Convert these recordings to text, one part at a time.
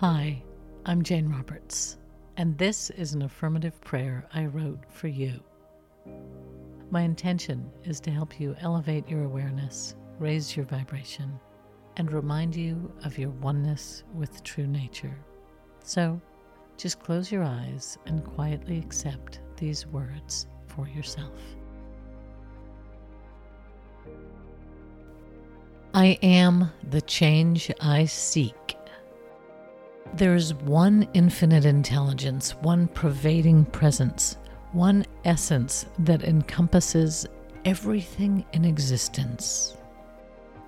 Hi, I'm Jane Roberts, and this is an affirmative prayer I wrote for you. My intention is to help you elevate your awareness, raise your vibration, and remind you of your oneness with true nature. So, just close your eyes and quietly accept these words for yourself. I am the change I seek. There is one infinite intelligence, one pervading presence, one essence that encompasses everything in existence.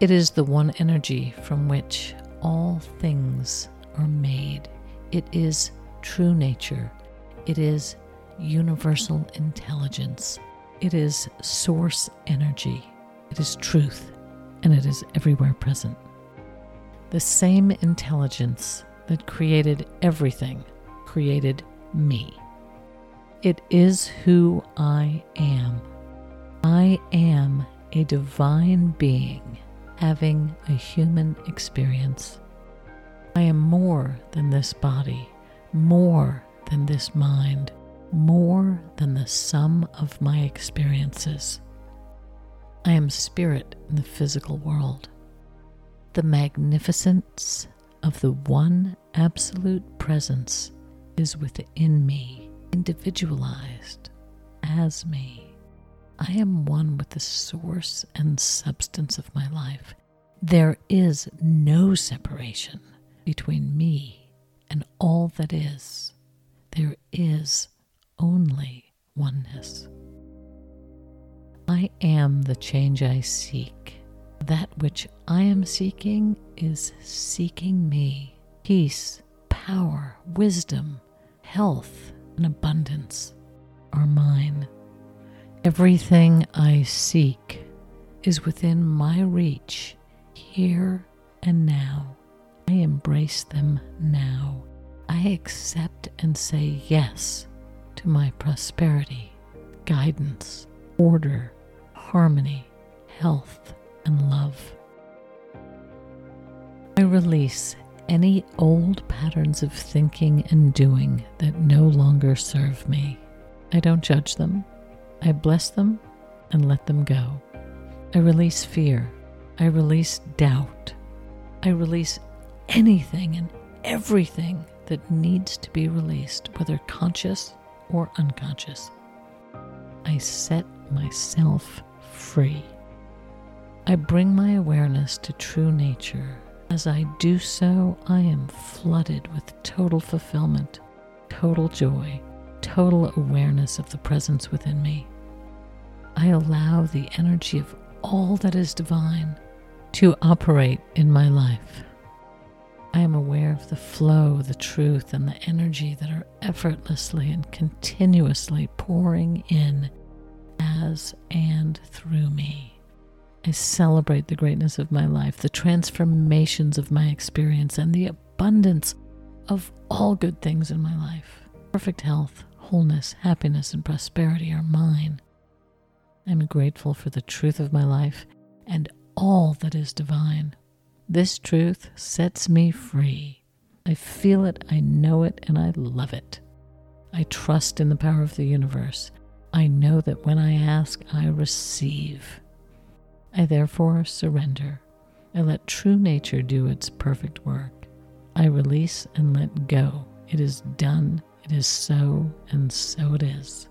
It is the one energy from which all things are made. It is true nature. It is universal intelligence. It is source energy. It is truth and it is everywhere present. The same intelligence that created everything created me. It is who I am. I am a divine being having a human experience. I am more than this body, more than this mind, more than the sum of my experiences. I am spirit in the physical world. The magnificence of the one absolute presence is within me, individualized as me. I am one with the source and substance of my life. There is no separation between me and all that is. There is only oneness. I am the change I seek. That which I am seeking is seeking me. Peace, power, wisdom, health, and abundance are mine. Everything I seek is within my reach here and now. I embrace them now. I accept and say yes to my prosperity, guidance, order, harmony, health, and love. I release any old patterns of thinking and doing that no longer serve me. I don't judge them. I bless them and let them go. I release fear. I release doubt. I release anything and everything that needs to be released, whether conscious or unconscious. I set myself free. I bring my awareness to true nature. As I do so, I am flooded with total fulfillment, total joy, total awareness of the presence within me. I allow the energy of all that is divine to operate in my life. I am aware of the flow, the truth, and the energy that are effortlessly and continuously pouring in as and through me. I celebrate the greatness of my life, the transformations of my experience, and the abundance of all good things in my life. Perfect health, wholeness, happiness, and prosperity are mine. I'm grateful for the truth of my life and all that is divine. This truth sets me free. I feel it, I know it, and I love it. I trust in the power of the universe I know that when I ask, I receive. I therefore surrender. I let true nature do its perfect work. I release and let go. It is done, it is so, and so it is.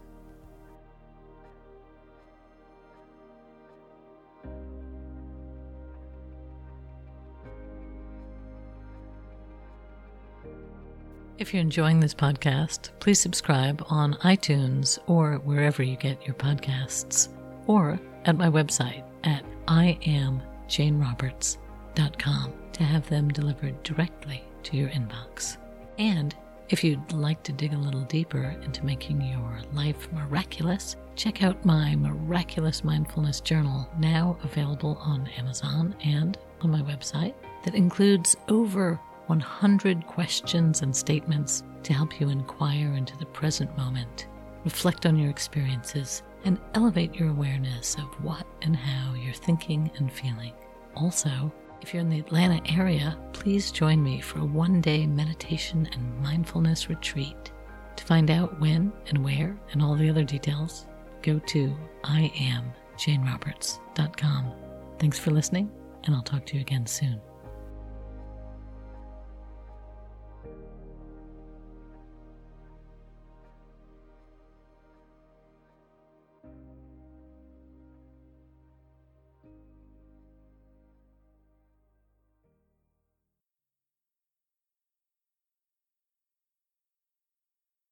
If you're enjoying this podcast, please subscribe on iTunes or wherever you get your podcasts, or at my website at iamjaneroberts.com to have them delivered directly to your inbox. And if you'd like to dig a little deeper into making your life miraculous, check out my Miraculous Mindfulness Journal, now available on Amazon and on my website, that includes over 100 questions and statements to help you inquire into the present moment, reflect on your experiences, and elevate your awareness of what and how you're thinking and feeling. Also, If you're in the Atlanta area, please join me for a one day meditation and mindfulness retreat. To find out when and where and all the other details, go to IamJaneRoberts.com. Thanks for listening, and I'll talk to you again soon.